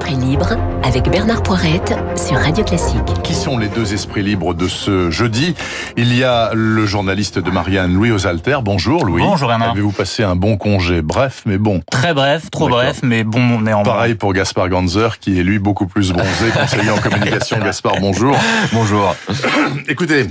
esprits libres avec Bernard Poirette sur Radio Classique. Qui sont les deux esprits libres de ce jeudi? Il y a le journaliste de Marianne, Louis Osalter. Bonjour Louis. Bonjour Bernard. Avez-vous passé un bon congé? Bref, mais bon. Très bref, trop bref, mais bon néanmoins. Pareil pour Gaspard Ganzer, qui est lui beaucoup plus bronzé, conseiller en communication. Gaspard, bonjour. Bonjour. Écoutez,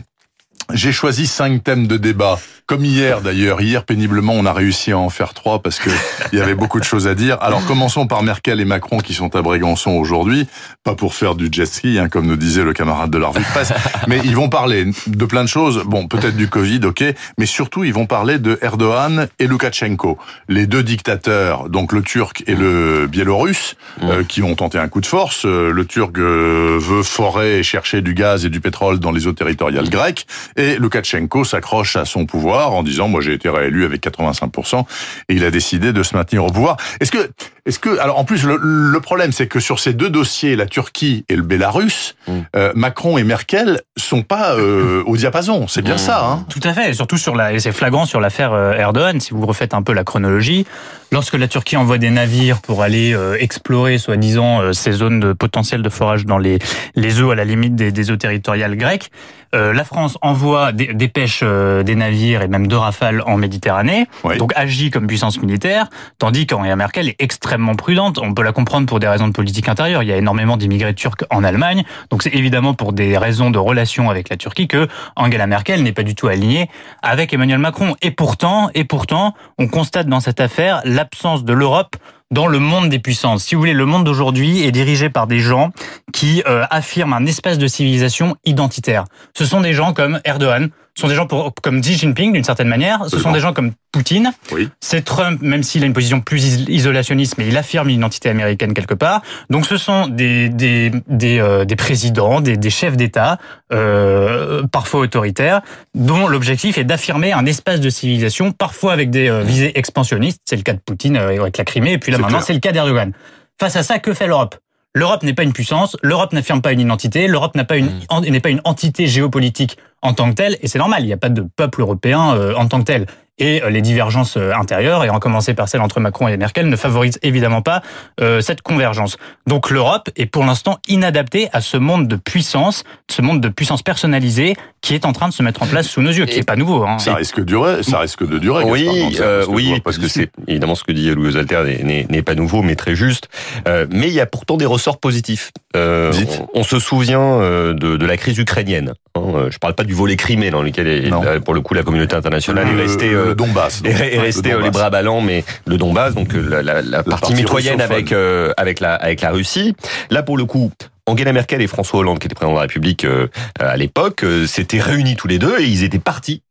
j'ai choisi cinq thèmes de débat. Comme hier d'ailleurs. Hier, péniblement, on a réussi à en faire trois parce que il y avait beaucoup de choses à dire. Alors, commençons par Merkel et Macron qui sont à Brégançon aujourd'hui. Pas pour faire du jet ski, hein, comme nous disait le camarade de la revue de presse. Mais ils vont parler de plein de choses. Bon, peut-être du Covid, ok. Mais surtout, ils vont parler de Erdogan et Loukachenko. Les deux dictateurs, donc le Turc et le Biélorusse, euh, qui ont tenté un coup de force. Euh, le Turc euh, veut forer et chercher du gaz et du pétrole dans les eaux territoriales grecques. Et Loukachenko s'accroche à son pouvoir en disant moi j'ai été réélu avec 85% et il a décidé de se maintenir au pouvoir. Est-ce que est-ce que alors en plus le, le problème c'est que sur ces deux dossiers la Turquie et le Bélarus Mm. euh, Macron et Merkel sont pas euh, au diapason, c'est bien Mm. ça hein Tout à fait, et surtout sur la, et c'est flagrant sur l'affaire euh, Erdogan. Si vous refaites un peu la chronologie, lorsque la Turquie envoie des navires pour aller euh, explorer, soi-disant, euh, ces zones de potentiel de forage dans les les eaux à la limite des, des eaux territoriales grecques, euh, la France envoie des, dépêche euh, des navires et même deux rafales en Méditerranée, Oui. donc agit comme puissance militaire, tandis qu'Angela Merkel est extrêmement prudente. On peut la comprendre pour des raisons de politique intérieure. Il y a énormément d'immigrés turcs en Allemagne, donc c'est évidemment pour des raisons de relation avec la Turquie que Angela Merkel n'est pas du tout alignée avec Emmanuel Macron. Et pourtant, et pourtant, on constate dans cette affaire l'absence de l'Europe dans le monde des puissances. Si vous voulez, le monde d'aujourd'hui est dirigé par des gens qui euh, affirment un espace de civilisation identitaire. Ce sont des gens comme Erdogan, sont des gens pour, comme Xi Jinping d'une certaine manière, ce sont des gens comme Poutine, Oui. c'est Trump, même s'il a une position plus is- isolationniste, mais il affirme une identité américaine quelque part. Donc ce sont des des des, euh, des présidents, des, des chefs d'État, euh, parfois autoritaires, dont l'objectif est d'affirmer un espace de civilisation, parfois avec des euh, visées expansionnistes. C'est le cas de Poutine euh, avec la Crimée, et puis là maintenant c'est le cas d'Erdogan. Face à ça, que fait l'Europe? L'Europe n'est pas une puissance, l'Europe n'affirme pas une identité, l'Europe n'a pas une en- n'est pas une entité géopolitique en tant que telle, et c'est normal, il n'y a pas de peuple européen euh, en tant que tel. Et euh, les divergences euh, intérieures, et en commencer par celle entre Macron et Merkel, ne favorisent évidemment pas euh, cette convergence. Donc l'Europe est pour l'instant inadaptée à ce monde de puissance, ce monde de puissance personnalisée qui est en train de se mettre en place sous nos yeux, qui Et- est pas nouveau. Hein. Ça risque de durer, ça risque de durer. Oui, euh, oui, parce que c'est évidemment ce que dit Louis Alter n'est- n'est n'est pas nouveau, mais très juste. Euh, mais il y a pourtant des ressorts positifs. Euh, on, on se souvient euh, de, de la crise ukrainienne. Hein, je parle pas du volet crimée dans lequel, est- pour le coup, la communauté internationale le, est restée. Le Donbass. donc. Ouais, resté le euh, les bras ballants, mais le Donbass, donc euh, la, la, la partie partie mitoyenne avec euh, avec la avec la Russie. Là, pour le coup. Angela Merkel et François Hollande, qui étaient présidents de la République euh, à l'époque, euh, s'étaient réunis tous les deux et ils étaient partis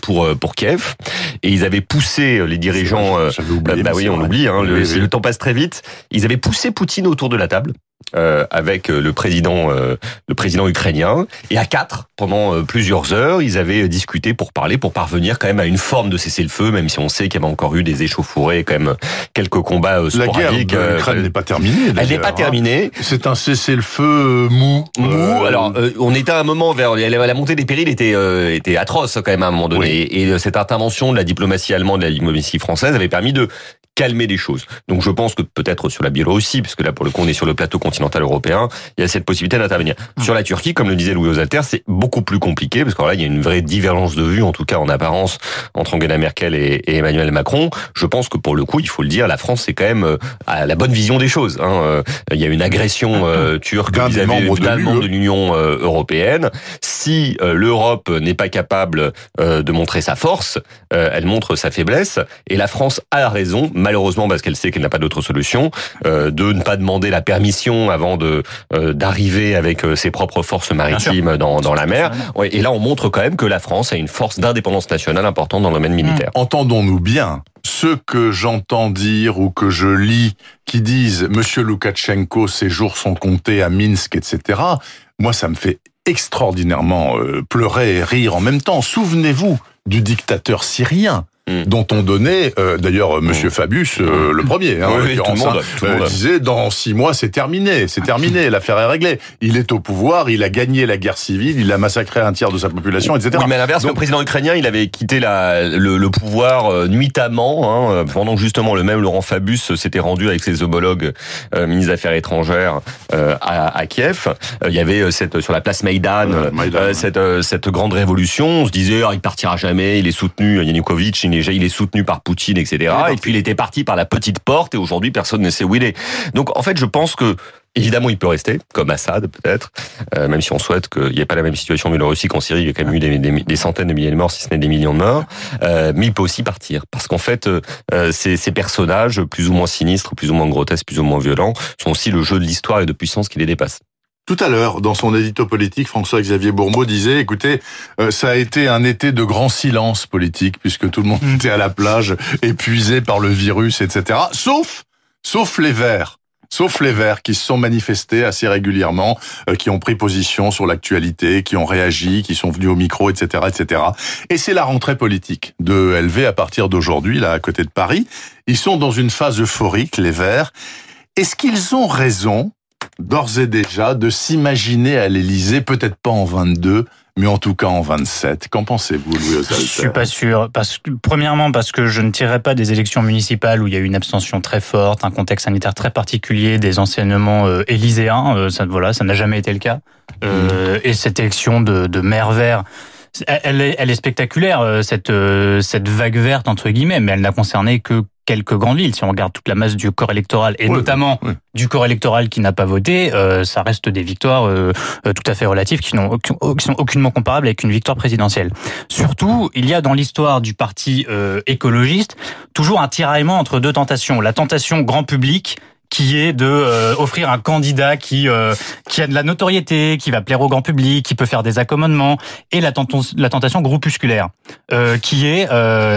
pour euh, pour Kiev et ils avaient poussé euh, les dirigeants. euh, J'avais oublié. bah mais oui, on vrai. oublie, hein, le, temps passe très vite. Ils avaient poussé Poutine autour de la table euh, avec euh, le président, euh, le président ukrainien, et à quatre, pendant euh, plusieurs heures, ils avaient discuté pour parler, pour parvenir quand même à une forme de cessez-le-feu, même si on sait qu'il y avait encore eu des échauffourées, quand même quelques combats euh, La guerre sporadiques. euh, l'Ukraine n'est pas terminée. elle n'est pas hein. terminée. C'est un cessez-le-feu mou. Mou. Euh, Alors, euh, on était à un moment vers la, montée des périls était euh, était atroce quand même à un moment donné. Et euh, cette intervention de la diplomatie allemande, de la diplomatie française, avait permis de calmer les choses. Donc, je pense que peut-être sur la Biélorussie, puisque là pour le coup on est sur le plateau continental européen, il y a cette possibilité d'intervenir. Sur la Turquie, comme le disait Louis Osalter, c'est beaucoup plus compliqué parce que là il y a une vraie divergence de vue, en tout cas en apparence, entre Angela Merkel et, et Emmanuel Macron. Je pense que pour le coup, il faut le dire, la France c'est quand même euh, à la bonne vision des choses. Hein. Euh, Il y a une agression euh, turque vis-à-vis de l'UE. membre de l'Union euh, européenne. Si euh, l'Europe n'est pas capable euh, de montrer sa force, euh, elle montre sa faiblesse. Et la France a raison, malheureusement parce qu'elle sait qu'elle n'a pas d'autre solution, euh, de ne pas demander la permission avant de euh, d'arriver avec euh, ses propres forces maritimes dans, dans la mer. Ouais, et là, on montre quand même que la France a une force d'indépendance nationale importante dans le domaine militaire. Entendons-nous bien. Ceux que j'entends dire ou que je lis qui disent Monsieur Loukachenko, ses jours sont comptés à Minsk, etc. Moi, ça me fait extraordinairement euh, pleurer et rire en même temps. Souvenez-vous du dictateur syrien mm. dont on donnait, euh, d'ailleurs, Monsieur mm. Fabius, euh, le premier, hein, oui, tout le monde, tout euh, disait dans six mois c'est terminé, c'est terminé, l'affaire est réglée. Il est au pouvoir, il a gagné la guerre civile, il a massacré un tiers de sa population, etc. Oui, mais à l'inverse, le président ukrainien, il avait quitté la, le, le pouvoir nuitamment, hein, pendant justement le même Laurent Fabius s'était rendu avec ses homologues ministres des Affaires étrangères à, à, Kiev. il y avait cette sur la place Maïdan, cette, cette grande révolution. On se disait, ah, il partira jamais, il est soutenu, Yanukovych, il est, il est soutenu par Poutine, etc. Et puis il était parti par la petite porte et aujourd'hui personne ne sait où il est. Donc en fait, je pense que Évidemment, il peut rester, comme Assad peut-être, euh, même si on souhaite qu'il n'y ait pas la même situation en Biélorussie qu'en Syrie, il y a quand même eu des, centaines de milliers de morts, si ce n'est des millions de morts. Euh, mais il peut aussi partir, parce qu'en fait, euh, ces, ces, personnages, plus ou moins sinistres, plus ou moins grotesques, plus ou moins violents, sont aussi le jeu de l'histoire et de puissance qui les dépasse. Tout à l'heure, dans son édito politique, François-Xavier Bourmeau disait, écoutez, euh, ça a été un été de grand silence politique, puisque tout le monde était à la plage, épuisé par le virus, etc. Sauf, sauf les Verts. Sauf les Verts qui se sont manifestés assez régulièrement, euh, qui ont pris position sur l'actualité, qui ont réagi, qui sont venus au micro, etc., etc. Et c'est la rentrée politique de LV à partir d'aujourd'hui, là, à côté de Paris. Ils sont dans une phase euphorique, les Verts. Est-ce qu'ils ont raison d'ores et déjà de s'imaginer à l'Élysée, peut-être pas en 22, mais en tout cas en 27. Qu'en pensez-vous, Louis Osalter Je suis pas sûr. Parce que, premièrement, parce que je ne tirerai pas des élections municipales où il y a eu une abstention très forte, un contexte sanitaire très particulier, des enseignements euh, élyséens. Euh, ça, voilà, ça n'a jamais été le cas. Euh, et cette élection de, de maire vert, elle est, elle est spectaculaire, cette, cette vague verte, entre guillemets, mais elle n'a concerné que quelques grandes villes. Si on regarde toute la masse du corps électoral et notamment du corps électoral qui n'a pas voté, euh, ça reste des victoires euh, euh, tout à fait relatives qui, n'ont, qui sont aucunement comparables avec une victoire présidentielle. Surtout, il y a dans l'histoire du parti écologiste toujours un tiraillement entre deux tentations. La tentation grand public qui est de euh, offrir un candidat qui euh, qui a de la notoriété, qui va plaire au grand public, qui peut faire des accommodements, et la, la tentation groupusculaire, euh, qui est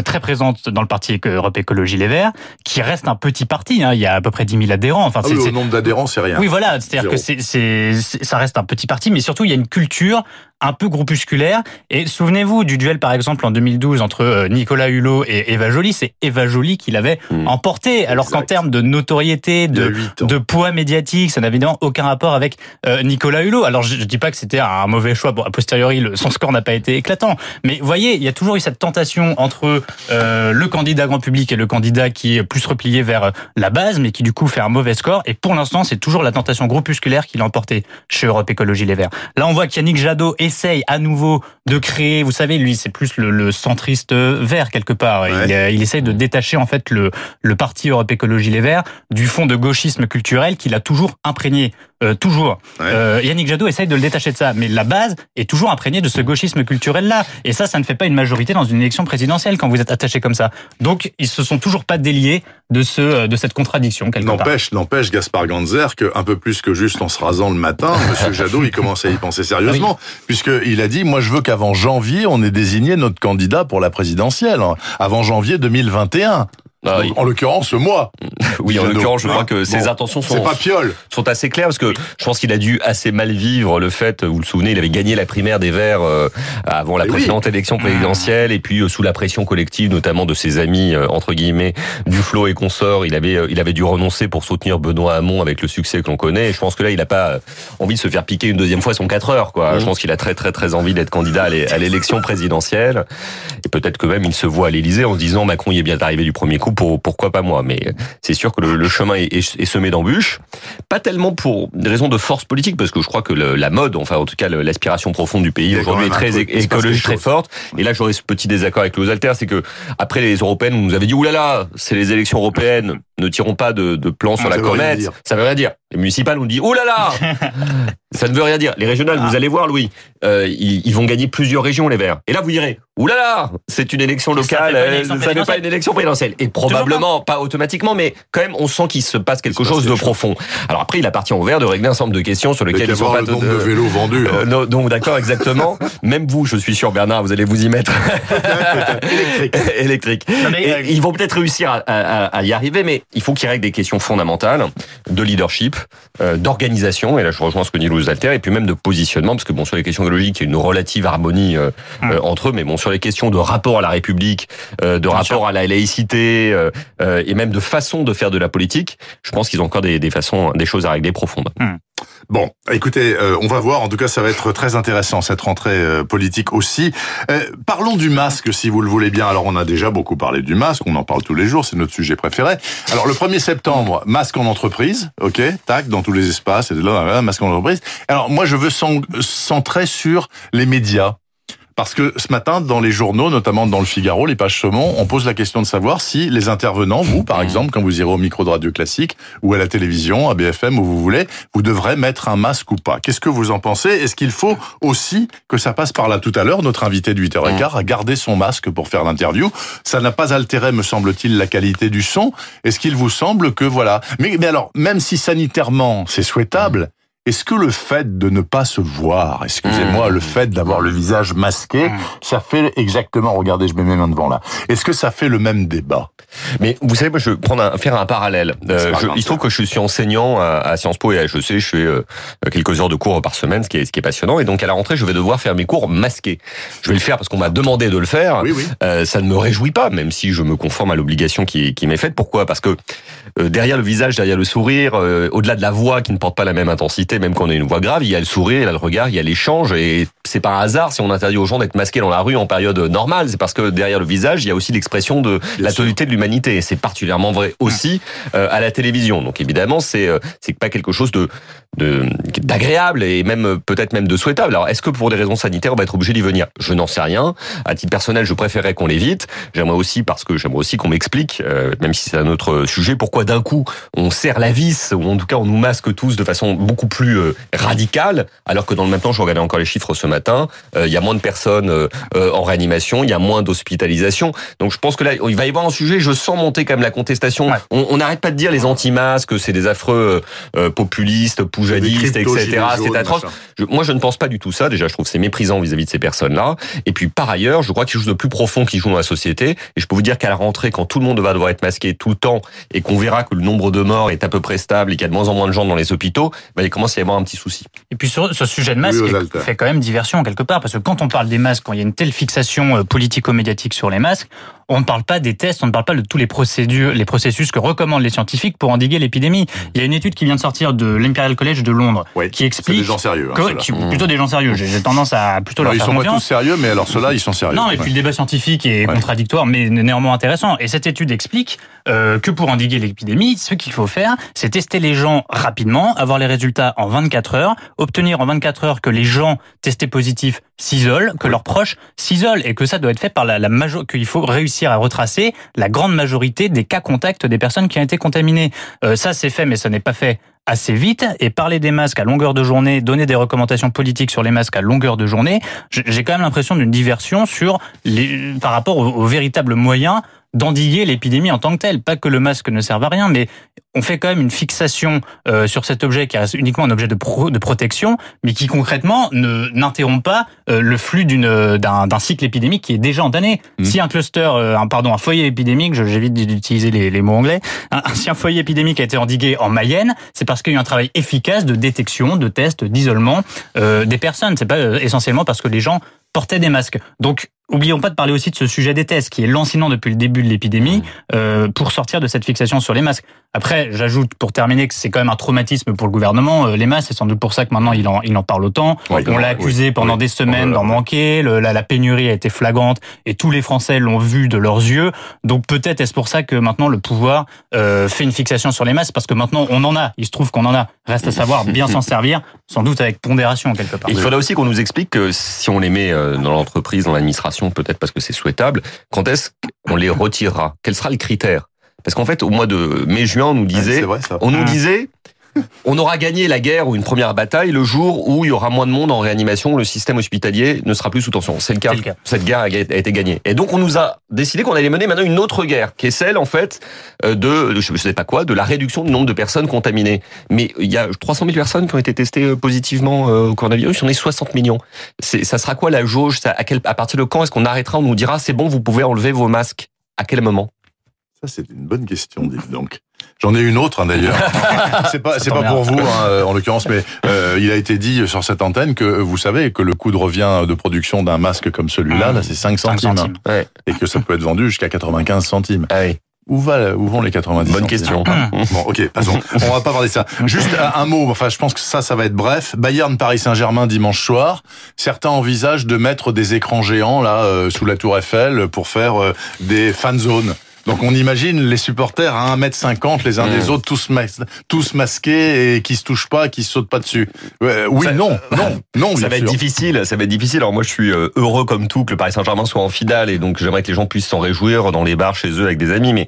très présente dans le parti Europe Écologie Les Verts, qui reste un petit parti. Hein, il y a à peu près 10 000 adhérents. Enfin, ah oui, nombre d'adhérents, c'est rien. Oui, voilà, c'est-à-dire que c'est, ça reste un petit parti, mais surtout il y a une culture un peu groupusculaire. Et souvenez-vous du duel, par exemple, en 2012 entre euh, Nicolas Hulot et Eva Joly. C'est Eva Joly qui l'avait hmm. emporté. Alors qu'en termes de notoriété, de, de poids médiatique, ça n'avait évidemment aucun rapport avec euh, Nicolas Hulot. Alors je, ne dis pas que c'était un mauvais choix. Bon, a posteriori, son score n'a pas été éclatant. Mais vous voyez, il y a toujours eu cette tentation entre euh, le candidat grand public et le candidat qui est plus replié vers la base, mais qui du coup fait un mauvais score. Et pour l'instant, c'est toujours la tentation groupusculaire qui l'a emporté chez Europe Écologie Les Verts. Là, on voit qu'Yannick Jadot est essaye à nouveau de créer, vous savez, lui, c'est plus le, centriste vert quelque part. Il, il, essaye de détacher en fait le, le parti Europe Écologie Les Verts du fond de gauchisme culturel qu'il a toujours imprégné. Euh, toujours. Euh, Yannick Jadot essaye de le détacher de ça, mais la base est toujours imprégnée de ce gauchisme culturel-là. Et ça, ça ne fait pas une majorité dans une élection présidentielle quand vous êtes attaché comme ça. Donc, ils se sont toujours pas déliés de ce de cette contradiction. N'empêche, n'empêche Gaspard Ganzer que un peu plus que juste en se rasant le matin, Monsieur Jadot, il commence à y penser sérieusement, puisque il a dit, moi, je veux qu'avant janvier, on ait désigné notre candidat pour la présidentielle, avant janvier 2021. Ah en l'occurrence, moi. Oui, en l'occurrence, je crois que ses intentions sont, pas sont assez claires parce que je pense qu'il a dû assez mal vivre le fait, vous le souvenez, il avait gagné la primaire des Verts euh, avant la précédente élection présidentielle et puis euh, sous la pression collective, notamment de ses amis euh, entre guillemets Duflo et consorts, il avait il avait dû renoncer pour soutenir Benoît Hamon avec le succès que l'on connaît. Et je pense que là, il n'a pas envie de se faire piquer une deuxième fois son 4 heures. Quoi. Mmh. Je pense qu'il a très très très envie d'être candidat à l'élection présidentielle et peut-être que même il se voit à l'Élysée en se disant Macron y est bien arrivé du premier coup pourquoi pas moi. Mais c'est sûr que le, chemin est, semé d'embûches. Pas tellement pour des raisons de force politique, parce que je crois que la mode, enfin en tout cas l'aspiration profonde du pays aujourd'hui est très écologique, très forte. Et là j'aurais ce petit désaccord avec les Alter, c'est que après les européennes, on nous avait dit oulala, c'est les élections européennes, ne tirons pas de, de plan sur la comète. Ça veut rien dire. Les municipales, on dit oh là là Ça ne veut rien dire. Les régionales, vous ah. allez voir, Louis, euh, ils, vont gagner plusieurs régions, les Verts. Et là, vous direz ouh là là C'est une élection locale, ça n'est pas une élection présidentielle. Et probablement, pas. automatiquement, mais quand même, on sent qu'il se passe quelque chose de profond. Alors après, il appartient aux Verts de régler un certain nombre de questions sur lesquelles ils sont pas... le nombre de, vélos vendus. Hein. Euh, donc d'accord, exactement. même vous, je suis sûr, Bernard, vous allez vous y mettre. Électrique. Électrique. Euh, ils vont peut-être réussir à, à, à, y arriver, mais il faut qu'ils règlent des questions fondamentales de leadership, euh, d'organisation. Et là, je rejoins ce que dit Louis altèrent, et puis même de positionnement, parce que bon, sur les questions écologiques, il y a une relative harmonie euh, Hum. euh, entre eux, mais bon, sur les questions de rapport à la République, euh, de rapport sûr. à la laïcité, euh, euh, et même de façon de faire de la politique, je pense qu'ils ont encore des, des façons, des choses à régler profondes. Bon, écoutez, euh, on va voir. En tout cas, ça va être très intéressant cette rentrée euh, politique aussi. Euh, parlons du masque, si vous le voulez bien. Alors, on a déjà beaucoup parlé du masque. On en parle tous les jours. C'est notre sujet préféré. Alors, le 1er septembre, masque en entreprise. Ok, tac, dans tous les espaces. Et là, masque en entreprise. Alors, moi, je veux cen- centrer sur les médias. Parce que ce matin, dans les journaux, notamment dans le Figaro, les pages saumon, on pose la question de savoir si les intervenants, vous, par exemple, quand vous irez au micro de radio classique ou à la télévision, à BFM, où vous voulez, vous devrez mettre un masque ou pas. Qu'est-ce que vous en pensez? Est-ce qu'il faut aussi que ça passe par là? Tout à l'heure Notre invité de 8h15 a gardé son masque pour faire l'interview. Ça n'a pas altéré, me semble-t-il, la qualité du son. Est-ce qu'il vous semble que voilà mais, mais alors, même si sanitairement c'est souhaitable, est-ce que le fait de ne pas se voir, excusez-moi, Mmh. le fait d'avoir le visage masqué, ça fait exactement, regardez, je mets mes mains devant là, est-ce que ça fait le même débat? Mais vous savez, moi, je vais prendre un, faire un parallèle. Euh, je- il se trouve que je suis enseignant à, à Sciences Po et à HEC. Je fais euh, quelques heures de cours par semaine, ce qui est, ce qui est passionnant. Et donc, à la rentrée, je vais devoir faire mes cours masqués. Je vais le faire parce qu'on m'a demandé de le faire. Oui, oui. Euh, ça ne me réjouit pas, même si je me conforme à l'obligation qui, qui m'est faite. Pourquoi? Parce que euh, derrière le visage, derrière le sourire, euh, au-delà de la voix qui ne porte pas la même intensité, même quand on a une voix grave, il y a le sourire, il y a le regard, il y a l'échange. Et c'est par hasard si on interdit aux gens d'être masqués dans la rue en période normale. C'est parce que derrière le visage, il y a aussi l'expression de la totalité de l'humanité. Et c'est particulièrement vrai aussi euh, à la télévision. Donc évidemment, c'est euh, c'est pas quelque chose de d'agréable et même euh, peut-être même de souhaitable. Alors est-ce que pour des raisons sanitaires on va être obligé d'y venir? Je n'en sais rien. À titre personnel, je préférerais qu'on l'évite. J'aimerais aussi parce que j'aimerais aussi qu'on m'explique, euh, même si c'est un autre sujet, pourquoi d'un coup on serre la vis ou en tout cas on nous masque tous de façon beaucoup plus euh, radicale, alors que dans le même temps, je regardais encore les chiffres ce matin, euh, il y a moins de personnes euh, euh, en réanimation, il y a moins d'hospitalisation. Donc je pense que là, il va y avoir un sujet. Je sens monter quand même la contestation. Ouais. On n'arrête pas de dire les anti-masques, c'est des affreux euh, populistes, poujadistes, etc. C'est atroce. Je- moi, je ne pense pas du tout ça. Déjà, je trouve c'est méprisant vis-à-vis de ces personnes-là. Et puis, par ailleurs, je crois qu'il y a quelque chose de plus profond qui joue dans la société. Et je peux vous dire qu'à la rentrée, quand tout le monde va devoir être masqué tout le temps et qu'on verra que le nombre de morts est à peu près stable et qu'il y a de moins en moins de gens dans les hôpitaux, ben, il commence à y avoir un petit souci. Et puis sur ce sujet de masque, Oui, fait quand même diversion quelque part, parce que quand on parle des masques, quand il y a une telle fixation euh, politico-médiatique sur les masques, on ne parle pas des tests, on ne parle pas de tous les procédures, les processus que recommandent les scientifiques pour endiguer l'épidémie. Il y a une étude qui vient de sortir de l'Imperial College de Londres Oui, qui C'est explique des gens sérieux. hein, que- qui- plutôt des gens sérieux. J'ai tendance à plutôt Alors, leur ils faire sont pas tous sérieux, mais alors ceux-là, ils sont sérieux. Non, et puis Ouais. le débat scientifique est Ouais. contradictoire, mais néanmoins intéressant. Et cette étude explique euh, que pour endiguer l'épidémie, ce qu'il faut faire, c'est tester les gens rapidement, avoir les résultats en 24 heures, obtenir en 24 heures que les gens testés positifs s'isolent, que leurs proches s'isolent, et que ça doit être fait par la, la major... qu'il faut réussir à retracer la grande majorité des cas contacts des personnes qui ont été contaminées. Euh, ça, c'est fait, mais ça n'est pas fait assez vite. Et parler des masques à longueur de journée, donner des recommandations politiques sur les masques à longueur de journée, j'ai quand même l'impression d'une diversion sur les, par rapport aux, aux véritables moyens d'endiguer l'épidémie en tant que telle. Pas que le masque ne serve à rien, mais on fait quand même une fixation euh, sur cet objet qui reste uniquement un objet de, pro- de protection, mais qui concrètement ne n'interrompt pas euh, le flux d'une d'un d'un cycle épidémique qui est déjà entamé. Mhm. Si un cluster, euh, un pardon, un foyer épidémique, je- j'évite d'utiliser les, les mots anglais, un, si un foyer épidémique a été endigué en Mayenne, c'est parce qu'il y a eu un travail efficace de détection, de test, d'isolement euh, des personnes. C'est pas euh, essentiellement parce que les gens portaient des masques. Donc, oublions pas de parler aussi de ce sujet des tests, qui est lancinant depuis le début de l'épidémie, euh, pour sortir de cette fixation sur les masques. Après, j'ajoute pour terminer que c'est quand même un traumatisme pour le gouvernement. Euh, les masques, c'est sans doute pour ça que maintenant il en, il en parle autant. Oui, On l'a oui, accusé pendant oui. des semaines d'en manquer. Le- la, la pénurie a été flagrante et tous les Français l'ont vu de leurs yeux. Donc peut-être est-ce pour ça que maintenant le pouvoir euh, fait une fixation sur les masques parce que maintenant on en a. Il se trouve qu'on en a. Reste à savoir bien s'en servir, sans doute avec pondération quelque part. Et il faudrait aussi qu'on nous explique que si on les met dans l'entreprise, dans l'administration, peut-être parce que c'est souhaitable, quand est-ce qu'on les retirera? Quel sera le critère? Parce qu'en fait, au mois de mai-juin, on nous disait, C'est vrai, ça. on nous Hum. disait, on aura gagné la guerre ou une première bataille le jour où il y aura moins de monde en réanimation, le système hospitalier ne sera plus sous tension. C'est le cas. C'est le cas. Cette guerre a été gagnée. Et donc on nous a décidé qu'on allait mener maintenant une autre guerre, qui est celle en fait euh, de, de je ne sais pas quoi, de la réduction du nombre de personnes contaminées. Mais il y a 300 000 personnes qui ont été testées euh, positivement euh, au coronavirus, on est 60 millions. C'est, ça sera quoi la jauge? Ça- à, quel, à partir de quand est-ce qu'on arrêtera? On nous dira c'est bon, vous pouvez enlever vos masques. À quel moment? Ça, c'est une bonne question, dites donc. J'en ai une autre hein, d'ailleurs. c'est pas c'est pas pour vous hein, en l'occurrence, mais euh, il a été dit sur cette antenne que vous savez que le coût de revient de production d'un masque comme celui-là, là, c'est 5 centimes, centimes. Ouais. et que ça peut être vendu jusqu'à 95 centimes. Ah oui. Où va où vont les 90 Bonne centimes question. Bon, ok, passons. On va pas parler de ça. Juste un, un mot. Enfin, je pense que ça, ça va être bref. Bayern Paris Saint-Germain dimanche soir. Certains envisagent de mettre des écrans géants là euh, sous la Tour Eiffel pour faire euh, des fan zones. Donc on imagine les supporters à 1m50 les uns Mmh. des autres tous mas- tous masqués et qui se touchent pas, qui se sautent pas dessus. Euh, oui, Ça- non, non, non, Ça va être difficile, ça va être difficile. Alors moi, je suis euh, heureux comme tout que le Paris Saint-Germain soit en finale et donc j'aimerais que les gens puissent s'en réjouir dans les bars chez eux avec des amis. Mais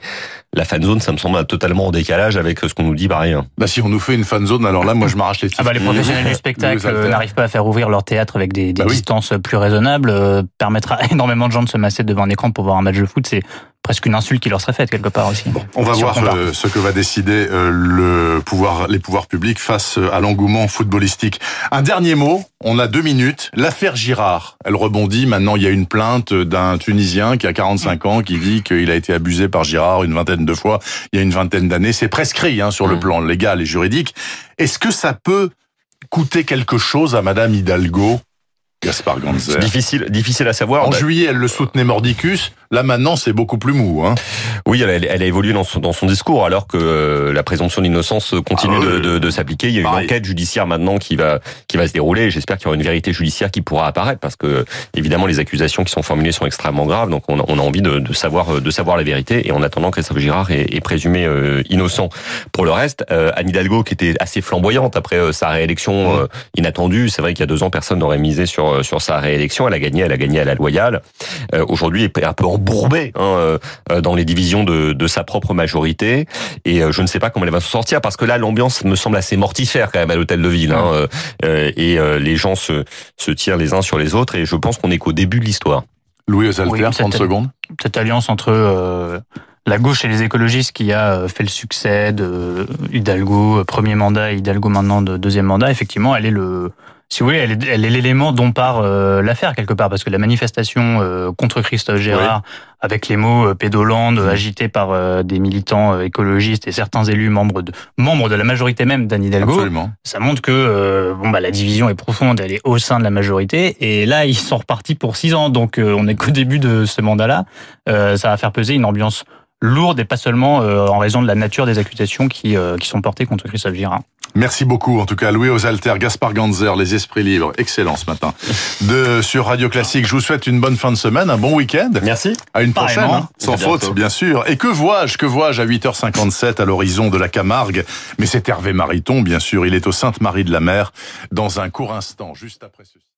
la fan zone, ça me semble totalement en décalage avec ce qu'on nous dit par ailleurs. Bah si on nous fait une fan zone, alors là, moi je m'arrache les Ah bah, les professionnels du spectacle euh, n'arrivent pas à faire ouvrir leur théâtre avec des, des Bah oui. distances plus raisonnables, euh, permettra à énormément de gens de se masser devant un écran pour voir un match de foot. C'est presque une insulte qui leur serait faite quelque part aussi. On va Si voir euh, ce que va décider euh, le pouvoir, les pouvoirs publics face euh, à l'engouement footballistique. Un dernier mot, on a deux minutes. L'affaire Girard, elle rebondit. Maintenant, il y a une plainte d'un Tunisien qui a 45 ans, qui dit qu'il a été abusé par Girard une vingtaine de fois il y a une vingtaine d'années. C'est prescrit hein, sur le Mm. plan légal et juridique. Est-ce que ça peut coûter quelque chose à Madame Hidalgo Gaspard Ganzer? C'est difficile, difficile à savoir. En Bah, juillet, elle le soutenait mordicus. Là, maintenant, c'est beaucoup plus mou. Hein. Oui, elle, a- elle a évolué dans son, dans son discours, alors que euh, la présomption d'innocence continue Ah oui, de, de, de s'appliquer. Il y a une enquête judiciaire maintenant qui va qui va se dérouler. J'espère qu'il y aura une vérité judiciaire qui pourra apparaître, parce que évidemment les accusations qui sont formulées sont extrêmement graves. Donc on a, on a envie de, de savoir euh, de savoir la vérité. Et en attendant, Christophe Girard est, est présumé euh, innocent. Pour le reste, euh, Anne Hidalgo, qui était assez flamboyante après euh, sa réélection euh, inattendue, c'est vrai qu'il y a deux ans personne n'aurait misé sur euh, sur sa réélection. Elle a gagné, elle a gagné à la loyale. Euh, Aujourd'hui, est un peu embourbée. Hein, euh, euh, dans les divisions de, de sa propre majorité. Et euh, je ne sais pas comment elle va s'en sortir parce que là, l'ambiance me semble assez mortifère quand même à l'hôtel de ville. Hein, et euh, les gens se, se tirent les uns sur les autres. Et je pense qu'on est qu'au début de l'histoire. Louis Osalter, Oui, 30 c'était- secondes. Cette alliance entre euh, la gauche et les écologistes qui a fait le succès de Hidalgo, premier mandat, et Hidalgo maintenant de deuxième mandat, effectivement, elle est le, si vous voulez, elle est, elle est l'élément dont part euh, l'affaire quelque part, parce que la manifestation euh, contre Christophe Gérard, avec les mots euh, pédolande agités par euh, des militants écologistes et certains élus membres de membres de la majorité même d'Anne Hidalgo, Absolument. ça montre que euh, bon bah la division est profonde, elle est au sein de la majorité et là ils sont repartis pour six ans donc euh, on est qu'au début de ce mandat-là, Euh, ça va faire peser une ambiance lourde et pas seulement euh, en raison de la nature des accusations qui euh, qui sont portées contre Christophe Girard. Merci beaucoup, en tout cas, Louis Osalter, Gaspard Ganzer, Les Esprits Libres, excellent ce matin. De, sur Radio Classique, je vous souhaite une bonne fin de semaine, un bon week-end. Merci. À une prochaine, hein, sans faute, bientôt. bien sûr. Et que vois-je, que vois-je à 8h57 à l'horizon de la Camargue? Mais c'est Hervé Mariton, bien sûr, il est au Sainte-Marie de la Mer, dans un court instant, juste après ceci.